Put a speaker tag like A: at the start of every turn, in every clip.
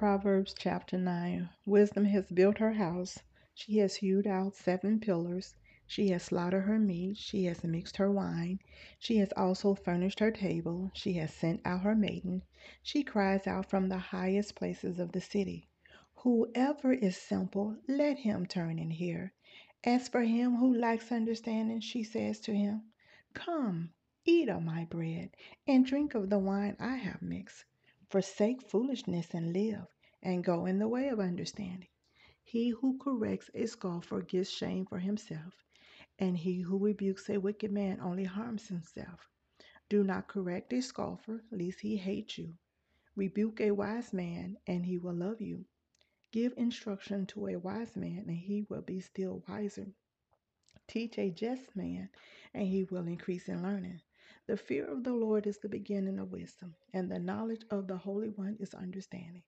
A: Proverbs chapter 9 Wisdom has built her house. She has hewed out seven pillars. She has slaughtered her meat. She has mixed her wine. She has also furnished her table. She has sent out her maiden. She cries out from the highest places of the city. Whoever is simple, let him turn and hear. As for him who lacks understanding, she says to him, Come, eat of my bread, and drink of the wine I have mixed. Forsake foolishness and live, and go in the way of understanding. He who corrects a scoffer gets shame for himself, and he who rebukes a wicked man only harms himself. Do not correct a scoffer, lest he hate you. Rebuke a wise man, and he will love you. Give instruction to a wise man, and he will be still wiser. Teach a just man, and he will increase in learning. The fear of the Lord is the beginning of wisdom, and the knowledge of the Holy One is understanding.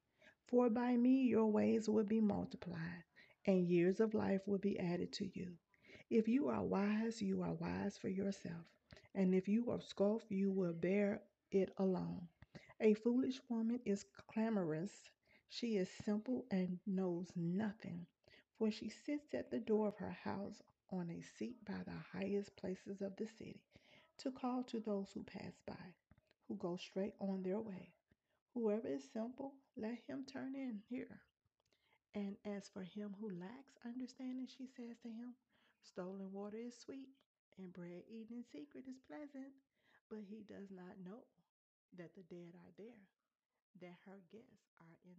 A: For by me your ways will be multiplied, and years of life will be added to you. If you are wise, you are wise for yourself, and if you are scoff, you will bear it alone. A foolish woman is clamorous, she is simple and knows nothing, for she sits at the door of her house on a seat by the highest places of the city to call to those who pass by, who go straight on their way. Whoever is simple, let him turn in here. And as for him who lacks understanding, she says to him, Stolen water is sweet, and bread eaten in secret is pleasant. But he does not know that the dead are there, that her guests are in